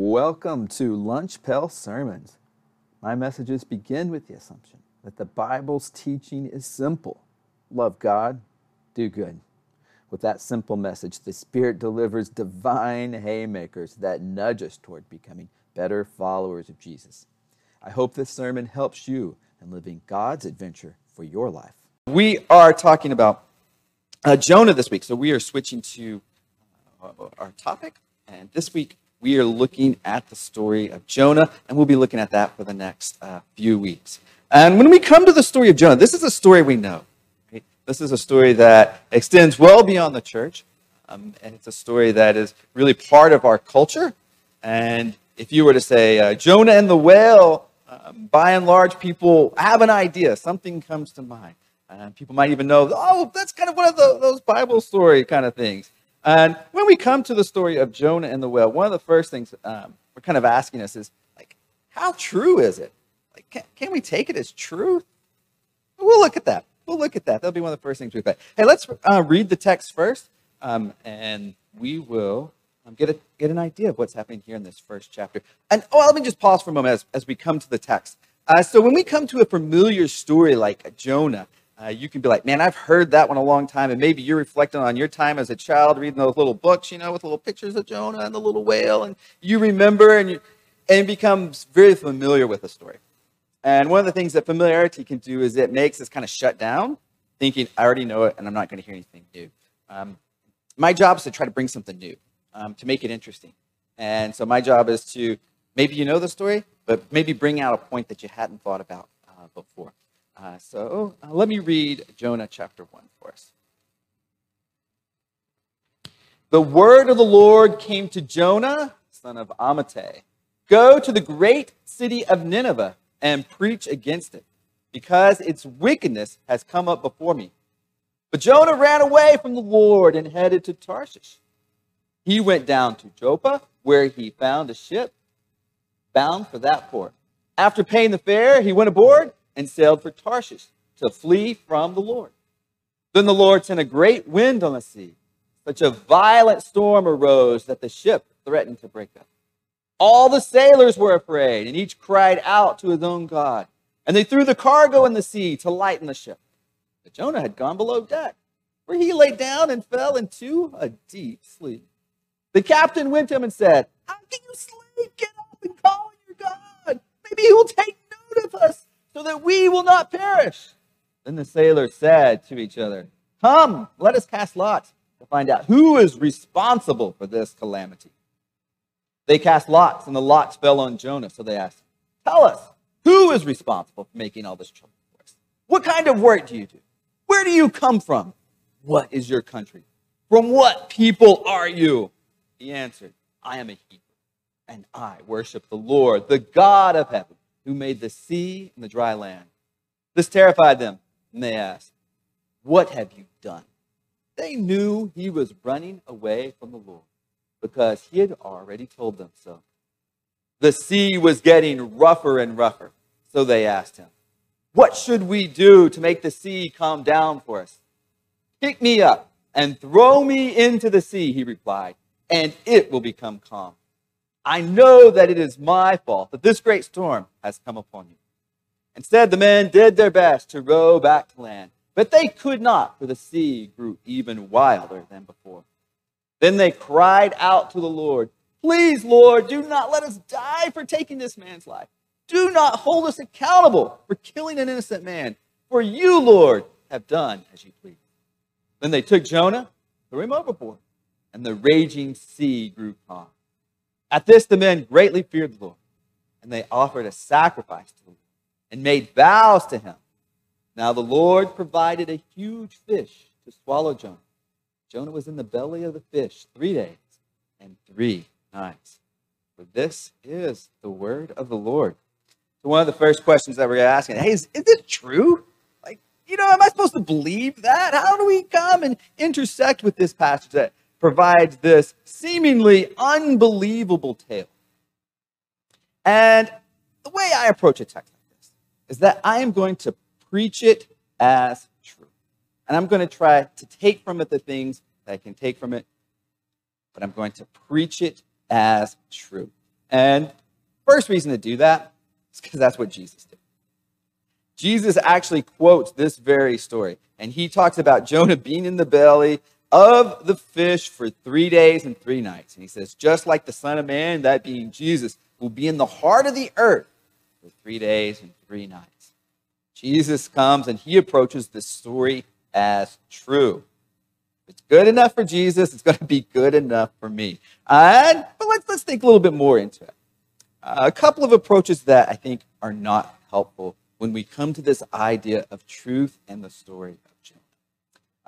Welcome to Lunch Pail Sermons. My messages begin with the assumption that the Bible's teaching is simple love God, do good. With that simple message, the Spirit delivers divine haymakers that nudge us toward becoming better followers of Jesus. I hope this sermon helps you in living God's adventure for your life. We are talking about uh, Jonah this week, so we are switching to uh, our topic. And this week, we are looking at the story of Jonah, and we'll be looking at that for the next uh, few weeks. And when we come to the story of Jonah, this is a story we know. Right? This is a story that extends well beyond the church, um, and it's a story that is really part of our culture. And if you were to say uh, Jonah and the whale, um, by and large, people have an idea. Something comes to mind. People might even know, oh, that's kind of one of the, those Bible story kind of things. And when we come to the story of Jonah and the whale, one of the first things um, we're kind of asking us is, like, how true is it? Like, can, can we take it as truth? We'll look at that. We'll look at that. That'll be one of the first things we play. Hey, let's uh, read the text first, um, and we will um, get, a, get an idea of what's happening here in this first chapter. And oh, let me just pause for a moment as, as we come to the text. Uh, so when we come to a familiar story like Jonah, uh, you can be like, man, I've heard that one a long time. And maybe you're reflecting on your time as a child reading those little books, you know, with little pictures of Jonah and the little whale. And you remember and, you, and becomes very familiar with the story. And one of the things that familiarity can do is it makes us kind of shut down, thinking, I already know it and I'm not going to hear anything new. Um, my job is to try to bring something new, um, to make it interesting. And so my job is to maybe you know the story, but maybe bring out a point that you hadn't thought about uh, before. Uh, so uh, let me read Jonah chapter 1 for us. The word of the Lord came to Jonah, son of Amittai Go to the great city of Nineveh and preach against it, because its wickedness has come up before me. But Jonah ran away from the Lord and headed to Tarshish. He went down to Joppa, where he found a ship bound for that port. After paying the fare, he went aboard and sailed for Tarshish to flee from the Lord. Then the Lord sent a great wind on the sea. Such a violent storm arose that the ship threatened to break up. All the sailors were afraid, and each cried out to his own God. And they threw the cargo in the sea to lighten the ship. But Jonah had gone below deck, where he lay down and fell into a deep sleep. The captain went to him and said, How can you sleep? Get up and call on your God. Maybe he will take note of us so that we will not perish. Then the sailors said to each other, Come, let us cast lots to find out who is responsible for this calamity. They cast lots, and the lots fell on Jonah. So they asked, Tell us, who is responsible for making all this trouble for us? What kind of work do you do? Where do you come from? What is your country? From what people are you? He answered, I am a Hebrew, and I worship the Lord, the God of heaven who made the sea and the dry land. This terrified them, and they asked, What have you done? They knew he was running away from the Lord because he had already told them so. The sea was getting rougher and rougher, so they asked him, What should we do to make the sea calm down for us? Pick me up and throw me into the sea, he replied, and it will become calm. I know that it is my fault that this great storm has come upon you. Instead, the men did their best to row back to land, but they could not, for the sea grew even wilder than before. Then they cried out to the Lord, Please, Lord, do not let us die for taking this man's life. Do not hold us accountable for killing an innocent man, for you, Lord, have done as you please. Then they took Jonah, threw him overboard, and the raging sea grew calm. At this, the men greatly feared the Lord, and they offered a sacrifice to Lord and made vows to him. Now the Lord provided a huge fish to swallow Jonah. Jonah was in the belly of the fish three days and three nights. For this is the word of the Lord. So one of the first questions that we're asking, hey, is, is it true? Like, you know, am I supposed to believe that? How do we come and intersect with this passage that provides this seemingly unbelievable tale. And the way I approach a text like this is that I am going to preach it as true. And I'm going to try to take from it the things that I can take from it, but I'm going to preach it as true. And first reason to do that is because that's what Jesus did. Jesus actually quotes this very story, and he talks about Jonah being in the belly of the fish for three days and three nights. And he says, just like the Son of Man, that being Jesus, will be in the heart of the earth for three days and three nights. Jesus comes and he approaches this story as true. If it's good enough for Jesus, it's going to be good enough for me. And, but let's, let's think a little bit more into it. Uh, a couple of approaches that I think are not helpful when we come to this idea of truth and the story.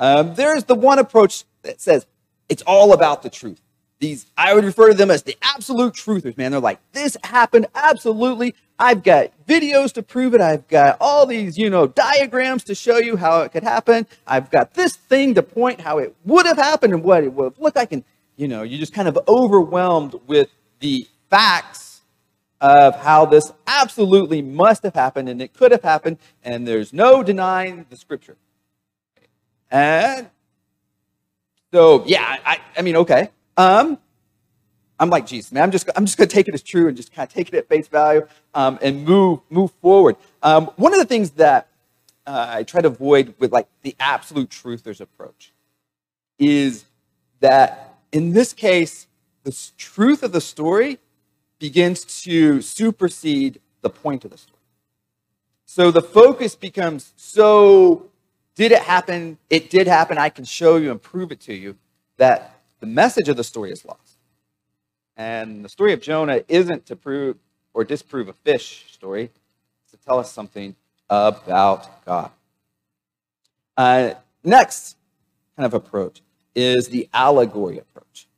Um, there's the one approach that says it's all about the truth. These, I would refer to them as the absolute truthers, man. They're like, this happened absolutely. I've got videos to prove it. I've got all these, you know, diagrams to show you how it could happen. I've got this thing to point how it would have happened and what it would have looked like. And, you know, you're just kind of overwhelmed with the facts of how this absolutely must have happened and it could have happened, and there's no denying the scripture. And so, yeah, I, I mean, okay. Um, I'm like, Jesus, man, I'm just, I'm just going to take it as true and just kind of take it at face value um, and move, move forward. Um, one of the things that uh, I try to avoid with like the absolute truthers approach is that in this case, the truth of the story begins to supersede the point of the story. So the focus becomes so did it happen? It did happen. I can show you and prove it to you that the message of the story is lost. And the story of Jonah isn't to prove or disprove a fish story, it's to tell us something about God. Uh, next kind of approach is the allegory approach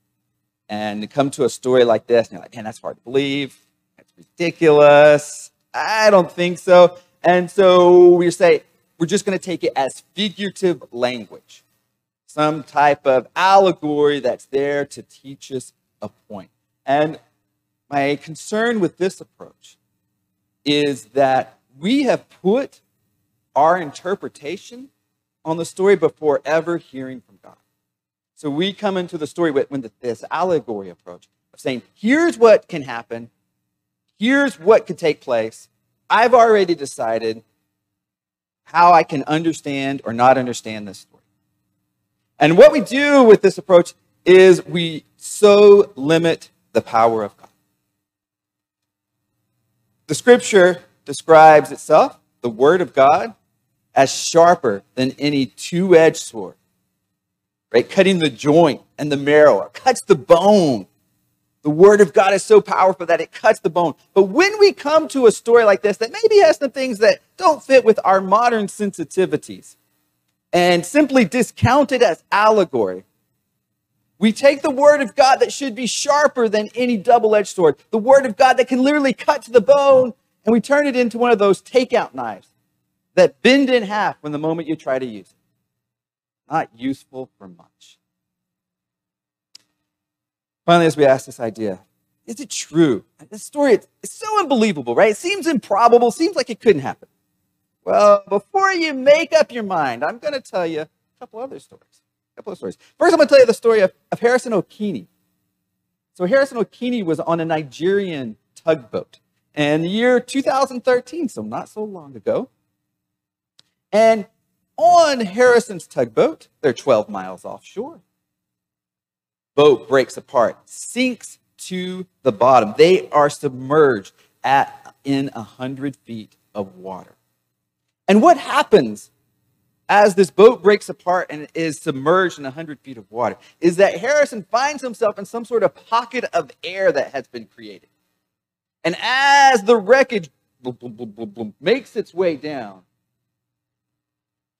and to come to a story like this, and you're like, man, that's hard to believe. That's ridiculous. I don't think so. And so we say, we're just going to take it as figurative language, some type of allegory that's there to teach us a point. And my concern with this approach is that we have put our interpretation on the story before ever hearing from God. So we come into the story with, with this allegory approach of saying, here's what can happen, here's what could take place. I've already decided how I can understand or not understand this story. And what we do with this approach is we so limit the power of God. The scripture describes itself, the word of God, as sharper than any two edged sword right? Cutting the joint and the marrow, cuts the bone. The word of God is so powerful that it cuts the bone. But when we come to a story like this that maybe has some things that don't fit with our modern sensitivities and simply discount it as allegory, we take the word of God that should be sharper than any double edged sword, the word of God that can literally cut to the bone, and we turn it into one of those takeout knives that bend in half when the moment you try to use it not useful for much. Finally, as we ask this idea, is it true? This story is so unbelievable, right? It seems improbable, seems like it couldn't happen. Well, before you make up your mind, I'm going to tell you a couple other stories. A couple of stories. First, I'm going to tell you the story of, of Harrison Okene. So Harrison Okene was on a Nigerian tugboat in the year 2013, so not so long ago. And on Harrison's tugboat. They're 12 miles offshore. Boat breaks apart, sinks to the bottom. They are submerged at in a hundred feet of water. And what happens as this boat breaks apart and is submerged in a hundred feet of water is that Harrison finds himself in some sort of pocket of air that has been created. And as the wreckage makes its way down,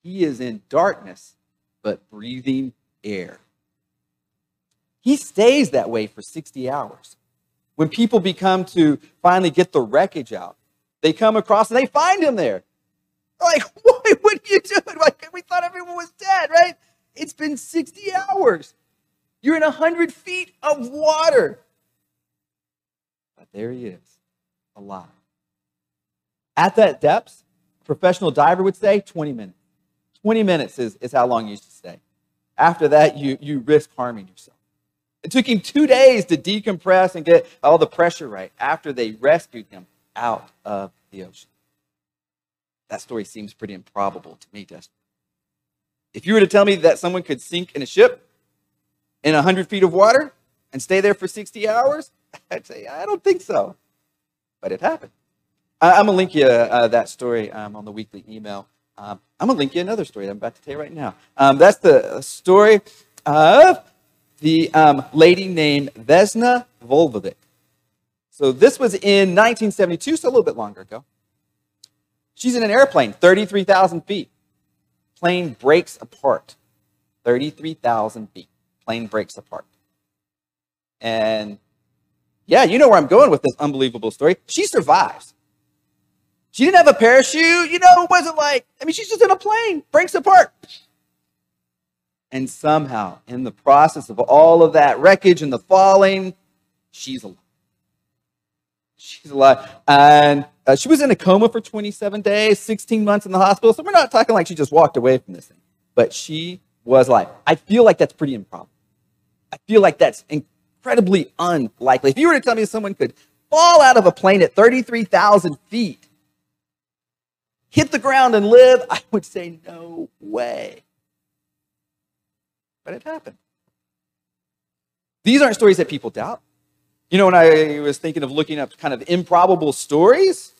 he is in darkness, but breathing air. He stays that way for 60 hours. When people become to finally get the wreckage out, they come across and they find him there. like, what, what are you doing? Like, we thought everyone was dead, right? It's been 60 hours. You're in 100 feet of water. But there he is, alive. At that depth, a professional diver would say 20 minutes. 20 minutes is, is how long you should stay. After that, you, you risk harming yourself. It took him two days to decompress and get all the pressure right after they rescued him out of the ocean. That story seems pretty improbable to me, doesn't? If you were to tell me that someone could sink in a ship in 100 feet of water and stay there for 60 hours, I'd say, I don't think so. But it happened. I'm going to link you uh, that story um, on the weekly email. Um, I'm going to link you another story I'm about to tell you right now. Um, that's the story of the um, lady named Vesna Vulović. So this was in 1972, so a little bit longer ago. She's in an airplane, 33,000 feet. Plane breaks apart. 33,000 feet. Plane breaks apart. And yeah, you know where I'm going with this unbelievable story. She survives. She didn't have a parachute. You know, it wasn't like, I mean, she's just in a plane, breaks apart. And somehow, in the process of all of that wreckage and the falling, she's alive. She's alive. And uh, she was in a coma for 27 days, 16 months in the hospital. So we're not talking like she just walked away from this thing, but she was alive. I feel like that's pretty improbable. I feel like that's incredibly unlikely. If you were to tell me someone could fall out of a plane at 33,000 feet hit the ground and live, I would say, no way. But it happened. These aren't stories that people doubt. You know, when I was thinking of looking up kind of improbable stories,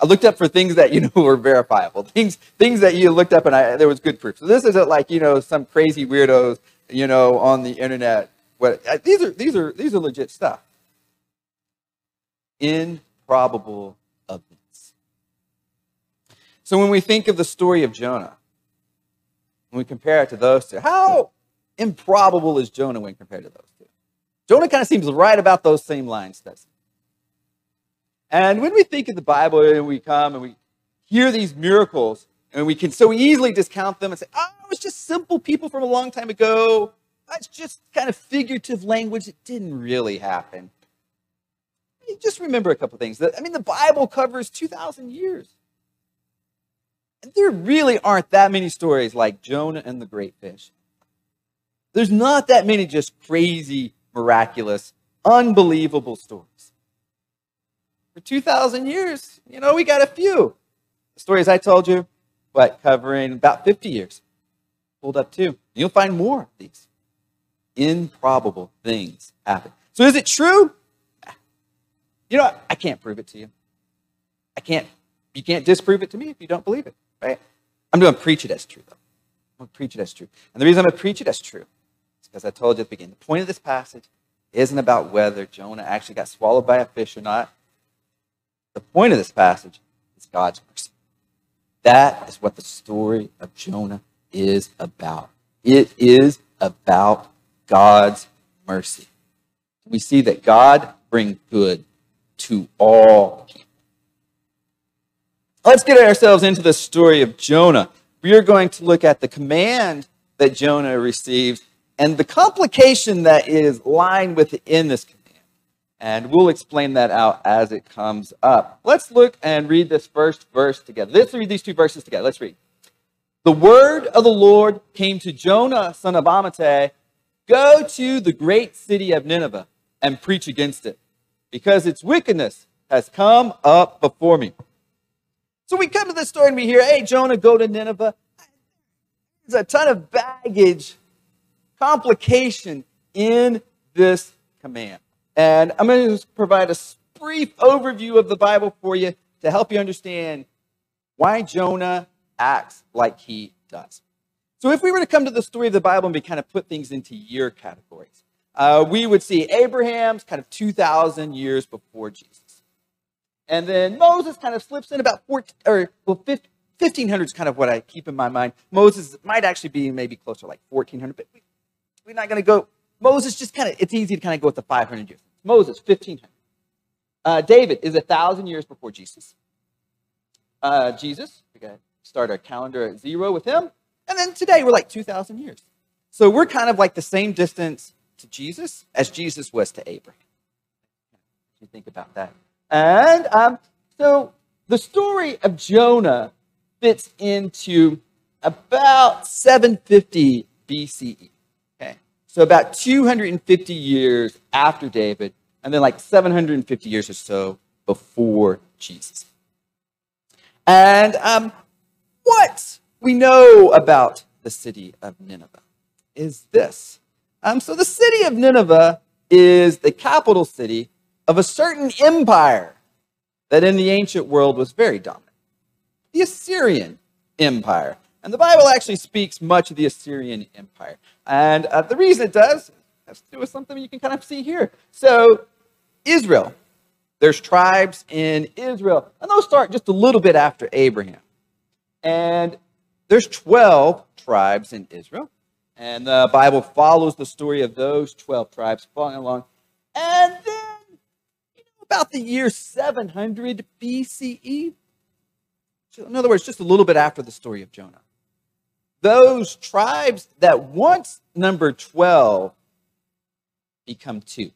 I looked up for things that you know were verifiable, things things that you looked up and I, there was good proof. So this isn't like you know some crazy weirdos you know on the internet. What these are these are these are legit stuff. Improbable events. so when we think of the story of Jonah, when we compare it to those two, how improbable is Jonah when compared to those two? Jonah kind of seems right about those same lines, doesn't he? And when we think of the Bible and we come and we hear these miracles, and we can so easily discount them and say, oh, it was just simple people from a long time ago. That's just kind of figurative language. It didn't really happen. Just remember a couple things. I mean, the Bible covers 2,000 years. And there really aren't that many stories like Jonah and the great fish. There's not that many just crazy, miraculous, unbelievable stories. For 2,000 years, you know, we got a few. Stories I told you, but covering about 50 years. Pulled up too. You'll find more of these. Improbable things happen. So is it true? You know, I can't prove it to you. I can't, you can't disprove it to me if you don't believe it. Right? I'm going to preach it as true, though. I'm going to preach it as true. And the reason I'm going to preach it as true because I told you at the beginning. The point of this passage isn't about whether Jonah actually got swallowed by a fish or not. The point of this passage is God's mercy. That is what the story of Jonah is about. It is about God's mercy. We see that God brings good to all people. Let's get ourselves into the story of Jonah. We are going to look at the command that Jonah received and the complication that is lying within this command. And we'll explain that out as it comes up. Let's look and read this first verse together. Let's read these two verses together. Let's read. The word of the Lord came to Jonah, son of Amittai Go to the great city of Nineveh and preach against it, because its wickedness has come up before me. So we come to this story and we hear, hey, Jonah, go to Nineveh. There's a ton of baggage, complication in this command. And I'm going to provide a brief overview of the Bible for you to help you understand why Jonah acts like he does. So, if we were to come to the story of the Bible and we kind of put things into year categories, uh, we would see Abraham's kind of 2,000 years before Jesus. And then Moses kind of slips in about 14, or well, 1500 is kind of what I keep in my mind. Moses might actually be maybe closer like 1400, but we're not going to go. Moses just kind of, it's easy to kind of go with the 500 years. Moses, 1500. Uh, David is a thousand years before Jesus. Uh, Jesus, we got to start our calendar at zero with him. And then today we're like 2,000 years. So we're kind of like the same distance to Jesus as Jesus was to Abraham. You think about that. And um, so the story of Jonah fits into about 750 BCE. So about 250 years after David, and then like 750 years or so before Jesus. And um, what we know about the city of Nineveh is this. Um, so the city of Nineveh is the capital city of a certain empire that in the ancient world was very dominant the Assyrian Empire. And the Bible actually speaks much of the Assyrian Empire. And uh, the reason it does has to do with something you can kind of see here. So, Israel, there's tribes in Israel, and those start just a little bit after Abraham. And there's 12 tribes in Israel. And the Bible follows the story of those 12 tribes following along. And then, you know, about the year 700 BCE, in other words, just a little bit after the story of Jonah, those tribes that once numbered 12 become two.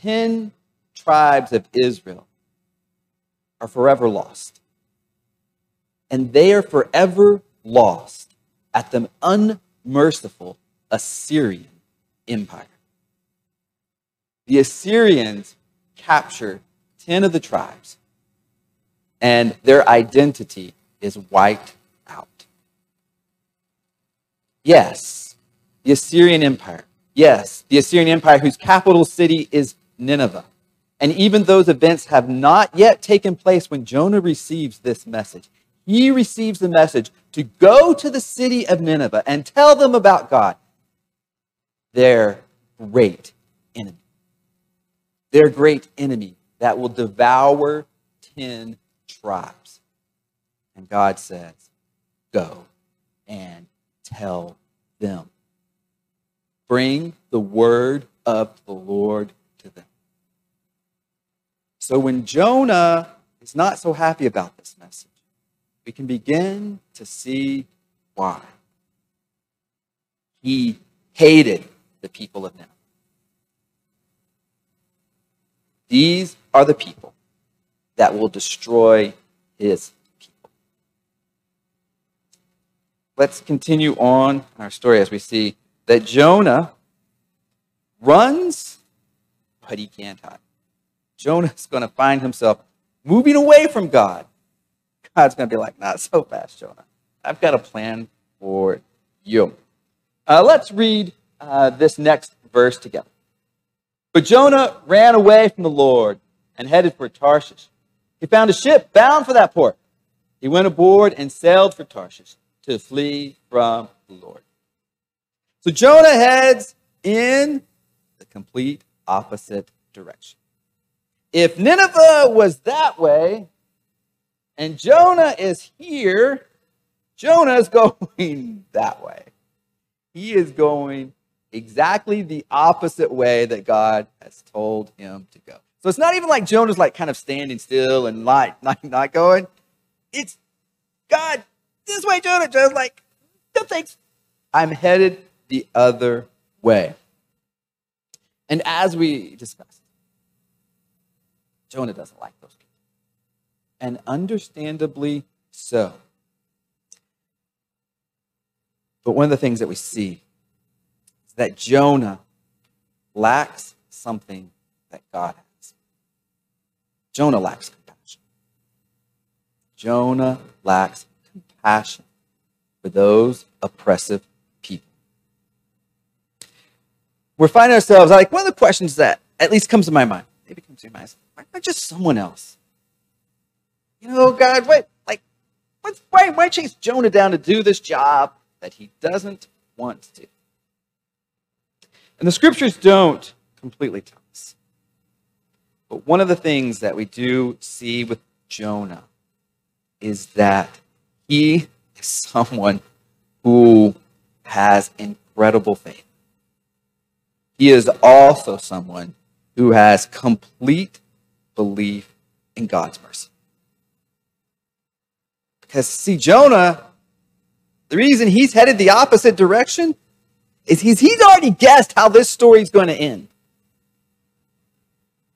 Ten tribes of Israel are forever lost. And they are forever lost at the unmerciful Assyrian Empire. The Assyrians capture 10 of the tribes, and their identity is wiped. Yes, the Assyrian Empire. Yes, the Assyrian Empire, whose capital city is Nineveh. And even those events have not yet taken place when Jonah receives this message. He receives the message to go to the city of Nineveh and tell them about God, their great enemy. Their great enemy that will devour 10 tribes. And God says, Go and tell them. Bring the word of the Lord to them. So when Jonah is not so happy about this message, we can begin to see why. He hated the people of Nineveh. These are the people that will destroy his people. Let's continue on in our story as we see that Jonah runs, but he can't hide. Jonah's going to find himself moving away from God. God's going to be like, not so fast, Jonah. I've got a plan for you. Uh, let's read uh, this next verse together. But Jonah ran away from the Lord and headed for Tarshish. He found a ship bound for that port. He went aboard and sailed for Tarshish to flee from the Lord. So Jonah heads in the complete opposite direction. If Nineveh was that way and Jonah is here, Jonah is going that way. He is going exactly the opposite way that God has told him to go. So it's not even like Jonah's like kind of standing still and not, not, not going. It's God, this way, Jonah. Jonah's like, no thanks. I'm headed the other way. And as we discussed, Jonah doesn't like those people. And understandably so. But one of the things that we see is that Jonah lacks something that God has. Jonah lacks compassion. Jonah lacks compassion for those oppressive people. We're finding ourselves like one of the questions that at least comes to my mind, maybe comes to my mind, why not just someone else? You know, God, what, like, what's, why, why chase Jonah down to do this job that he doesn't want to? And the scriptures don't completely tell us. But one of the things that we do see with Jonah is that he is someone who has incredible faith. He is also someone who has complete belief in God's mercy. Because, see, Jonah, the reason he's headed the opposite direction is he's, he's already guessed how this story is going to end.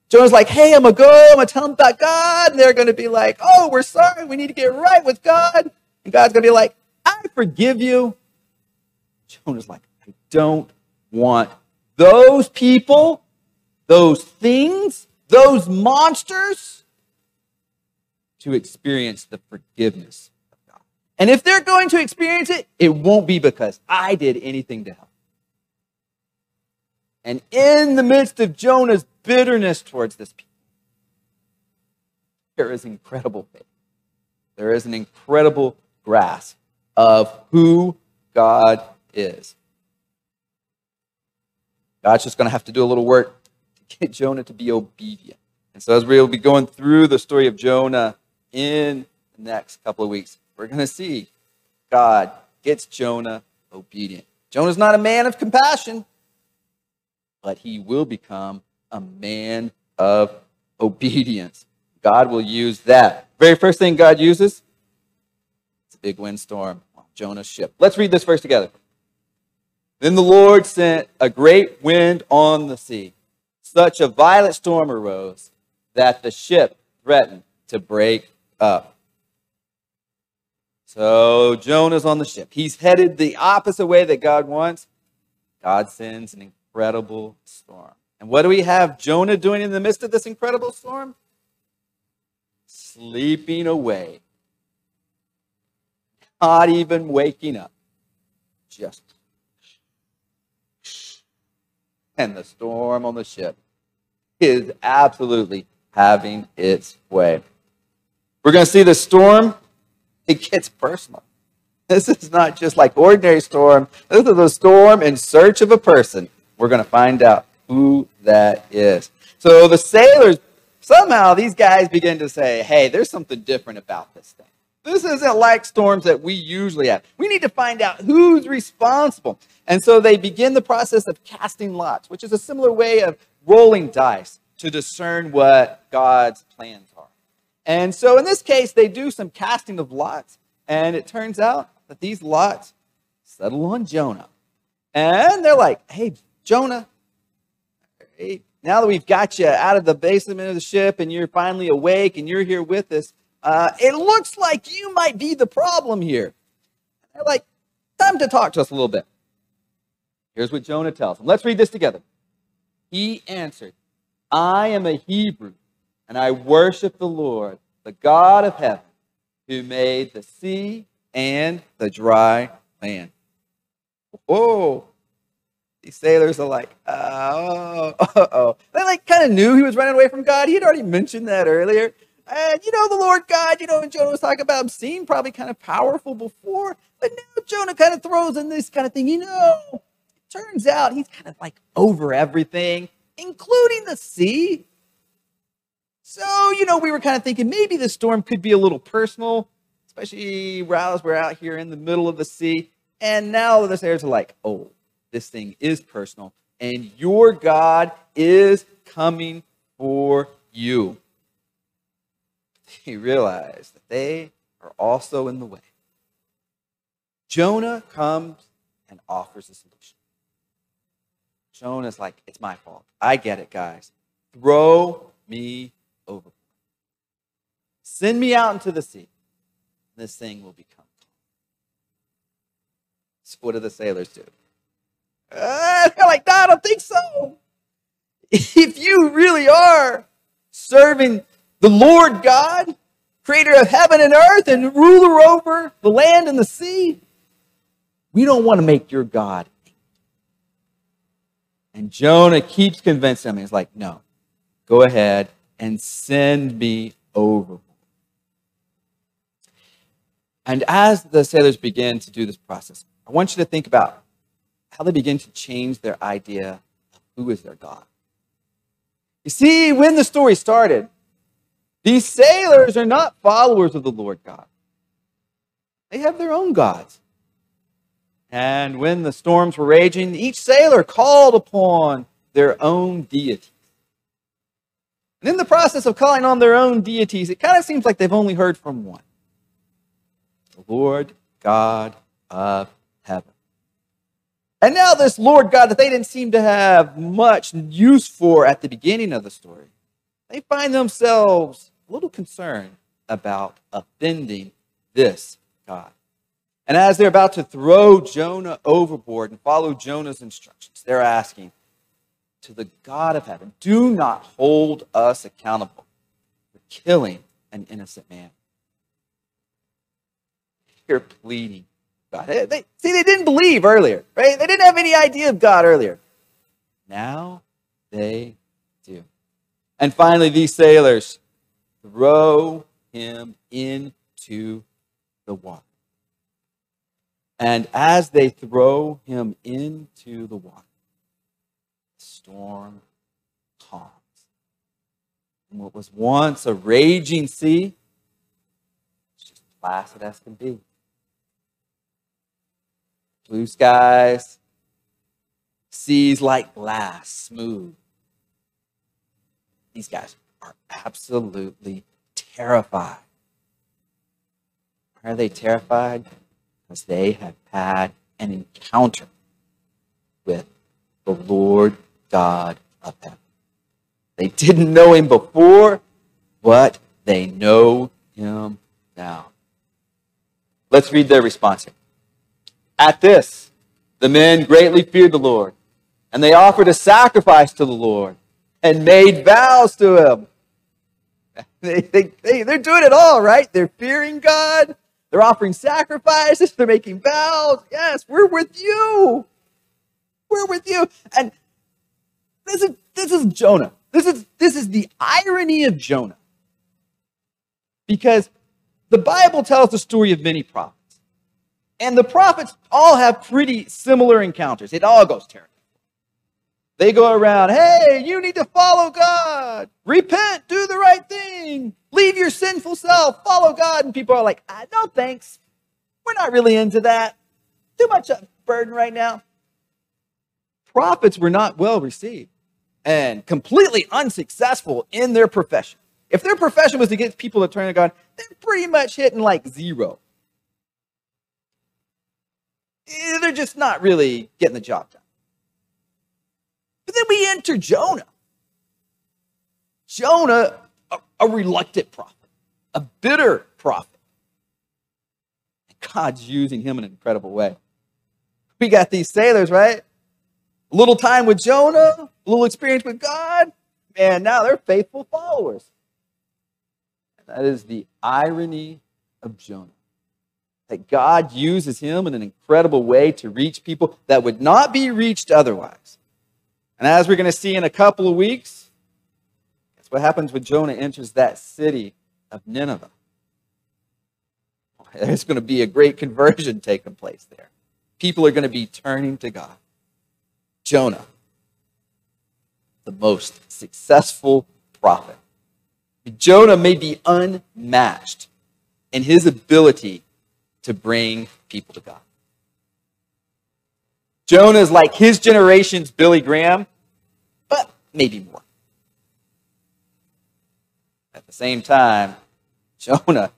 Jonah's like, hey, I'm going to go. I'm going to tell them about God. And they're going to be like, oh, we're sorry. We need to get right with God. And God's going to be like, I forgive you. Jonah's like, I don't want those people, those things, those monsters to experience the forgiveness of God. And if they're going to experience it, it won't be because I did anything to help. And in the midst of Jonah's bitterness towards this people, there is incredible faith. There is an incredible grasp of who God is. God's just going to have to do a little work to get Jonah to be obedient. And so, as we'll be going through the story of Jonah in the next couple of weeks, we're going to see God gets Jonah obedient. Jonah's not a man of compassion, but he will become a man of obedience. God will use that. Very first thing God uses, big windstorm on Jonah's ship. Let's read this verse together. Then the Lord sent a great wind on the sea. Such a violent storm arose that the ship threatened to break up. So Jonah's on the ship. He's headed the opposite way that God wants. God sends an incredible storm. And what do we have Jonah doing in the midst of this incredible storm? Sleeping away. Not even waking up. Just and the storm on the ship is absolutely having its way. We're going to see the storm, it gets personal. This is not just like ordinary storm. This is a storm in search of a person. We're going to find out who that is. So the sailors, somehow these guys begin to say, hey, there's something different about this thing. This isn't like storms that we usually have. We need to find out who's responsible. And so they begin the process of casting lots, which is a similar way of rolling dice to discern what God's plans are. And so in this case, they do some casting of lots, and it turns out that these lots settle on Jonah. And they're like, hey, Jonah, hey, now that we've got you out of the basement of the ship and you're finally awake and you're here with us, uh, it looks like you might be the problem here. They're like, time to talk to us a little bit. Here's what Jonah tells them. Let's read this together. He answered, I am a Hebrew, and I worship the Lord, the God of heaven, who made the sea and the dry land. Whoa. These sailors are like, oh, oh. They like kind of knew he was running away from God. He had already mentioned that earlier. And you know, the Lord God, you know, when Jonah was talking about him seemed probably kind of powerful before, but now Jonah kind of throws in this kind of thing, you know, turns out he's kind of like over everything, including the sea. So, you know, we were kind of thinking maybe the storm could be a little personal, especially as we're out here in the middle of the sea. And now the sailors are like, oh, this thing is personal, and your God is coming for you he realized that they are also in the way. Jonah comes and offers a solution. Jonah's like, it's my fault. I get it, guys. Throw me overboard. Send me out into the sea. This thing will become. So what do the sailors do? Uh, they're like, no, I don't think so. If you really are serving the Lord God, creator of heaven and earth and ruler over the land and the sea. We don't want to make your God. And Jonah keeps convincing him. He's like, no, go ahead and send me overboard. And as the sailors begin to do this process, I want you to think about how they begin to change their idea of who is their God. You see, when the story started, these sailors are not followers of the Lord God. They have their own gods. And when the storms were raging, each sailor called upon their own deities. And in the process of calling on their own deities, it kind of seems like they've only heard from one the Lord God of heaven. And now, this Lord God that they didn't seem to have much use for at the beginning of the story, they find themselves little concerned about offending this God. And as they're about to throw Jonah overboard and follow Jonah's instructions, they're asking to the God of heaven, do not hold us accountable for killing an innocent man. You're pleading God. They, they, see, they didn't believe earlier, right? They didn't have any idea of God earlier. Now they do. And finally, these sailors throw him into the water. And as they throw him into the water, the storm calms. And what was once a raging sea, it's just placid as can be. Blue skies, seas like glass, smooth. These guys are absolutely terrified. Why are they terrified? Because they have had an encounter with the Lord God of heaven. They didn't know him before, but they know him now. Let's read their response here. At this, the men greatly feared the Lord, and they offered a sacrifice to the Lord and made vows to him. They, they, they, they're doing it all, right? They're fearing God. They're offering sacrifices. They're making vows. Yes, we're with you. We're with you. And this is, this is Jonah. This is, this is the irony of Jonah. Because the Bible tells the story of many prophets. And the prophets all have pretty similar encounters. It all goes terrible. They go around, hey, you need to follow God. Repent, do the right thing. Leave your sinful self, follow God. And people are like, ah, no thanks. We're not really into that. Too much burden right now. Prophets were not well received and completely unsuccessful in their profession. If their profession was to get people to turn to God, they're pretty much hitting like zero. Eh, they're just not really getting the job done. But then we enter Jonah. Jonah, a, a reluctant prophet, a bitter prophet. God's using him in an incredible way. We got these sailors, right? A little time with Jonah, a little experience with God. Man, now they're faithful followers. That is the irony of Jonah that God uses him in an incredible way to reach people that would not be reached otherwise. And as we're going to see in a couple of weeks, that's what happens when Jonah enters that city of Nineveh. There's going to be a great conversion taking place there. People are going to be turning to God. Jonah, the most successful prophet. Jonah may be unmatched in his ability to bring people to God. Jonah is like his generation's Billy Graham, but maybe more. At the same time, Jonah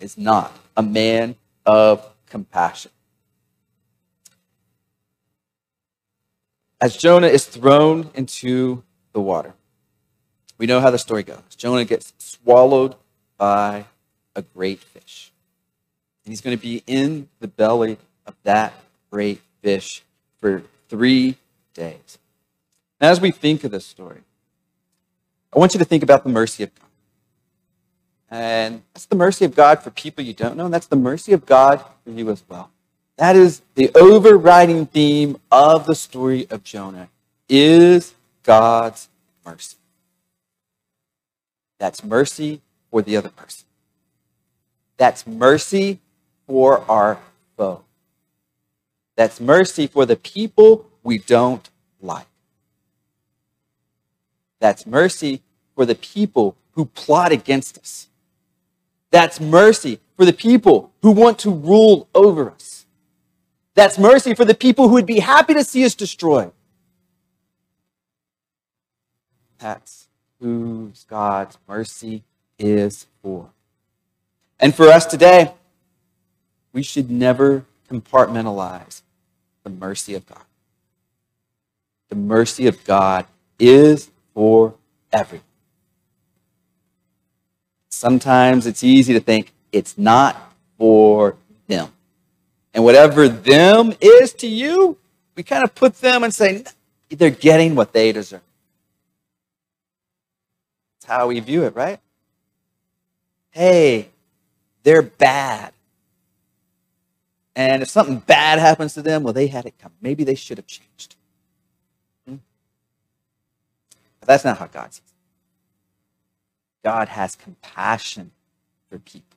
is not a man of compassion. As Jonah is thrown into the water, we know how the story goes. Jonah gets swallowed by a great fish. And he's going to be in the belly of that great fish for three days. As we think of this story, I want you to think about the mercy of God. And that's the mercy of God for people you don't know, and that's the mercy of God for you as well. That is the overriding theme of the story of Jonah is God's mercy. That's mercy for the other person. That's mercy for our foe. That's mercy for the people we don't like. That's mercy for the people who plot against us. That's mercy for the people who want to rule over us. That's mercy for the people who would be happy to see us destroyed. That's who God's mercy is for. And for us today, we should never compartmentalize the mercy of God. The mercy of God is for everyone. Sometimes it's easy to think it's not for them. And whatever them is to you, we kind of put them and say, they're getting what they deserve. That's how we view it, right? Hey, they're bad. And if something bad happens to them, well, they had it come. Maybe they should have changed. Hmm? But that's not how God sees it. God has compassion for people.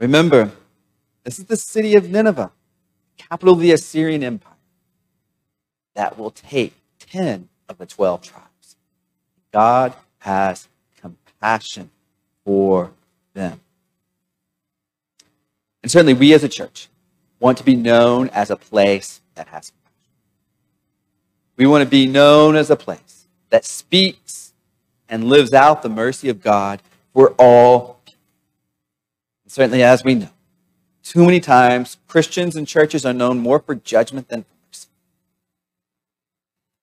Remember, this is the city of Nineveh, capital of the Assyrian Empire, that will take 10 of the 12 tribes. God has compassion for. And certainly, we as a church want to be known as a place that has compassion. We want to be known as a place that speaks and lives out the mercy of God for all people. And certainly, as we know, too many times Christians and churches are known more for judgment than for mercy.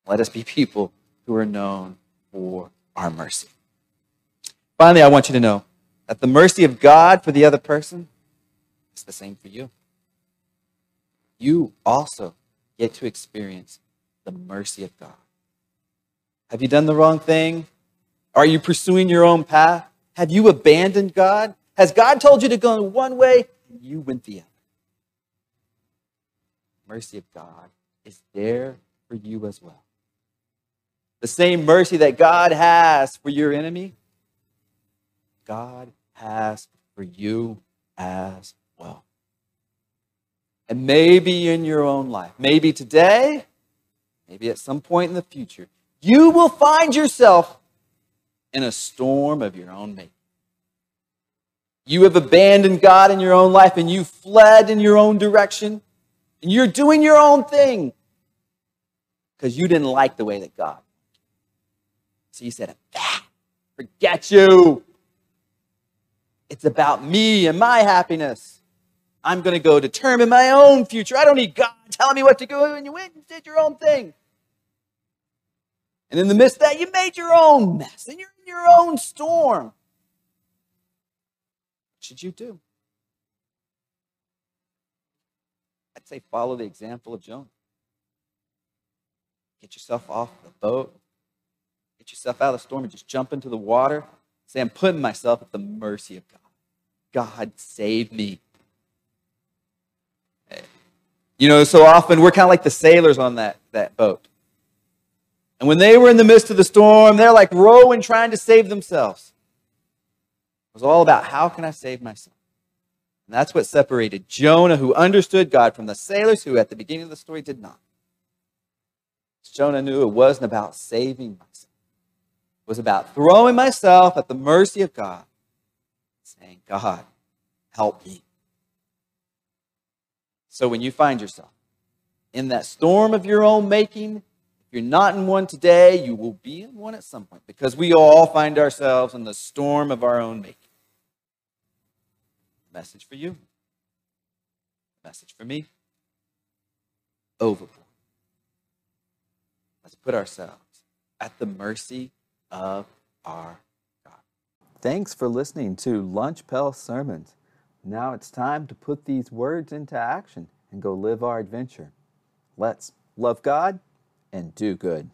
Let us be people who are known for our mercy. Finally, I want you to know that the mercy of God for the other person is the same for you. You also get to experience the mercy of God. Have you done the wrong thing? Are you pursuing your own path? Have you abandoned God? Has God told you to go one way and you went the other? Mercy of God is there for you as well. The same mercy that God has for your enemy, God has for you as. And maybe in your own life, maybe today, maybe at some point in the future, you will find yourself in a storm of your own making. You have abandoned God in your own life and you fled in your own direction and you're doing your own thing because you didn't like the way that God. So you said, ah, forget you. It's about me and my happiness. I'm going to go determine my own future. I don't need God telling me what to do. And you went and did your own thing. And in the midst of that, you made your own mess and you're in your own storm. What should you do? I'd say follow the example of Jonah. Get yourself off the boat, get yourself out of the storm, and just jump into the water. Say, I'm putting myself at the mercy of God. God, save me. You know, so often we're kind of like the sailors on that, that boat. And when they were in the midst of the storm, they're like rowing, trying to save themselves. It was all about how can I save myself? And that's what separated Jonah, who understood God, from the sailors who, at the beginning of the story, did not. Jonah knew it wasn't about saving myself, it was about throwing myself at the mercy of God, saying, God, help me. So when you find yourself in that storm of your own making, if you're not in one today, you will be in one at some point because we all find ourselves in the storm of our own making. Message for you. Message for me. Overboard. Let's put ourselves at the mercy of our God. Thanks for listening to Lunch Pell Sermons. Now it's time to put these words into action and go live our adventure. Let's love God and do good.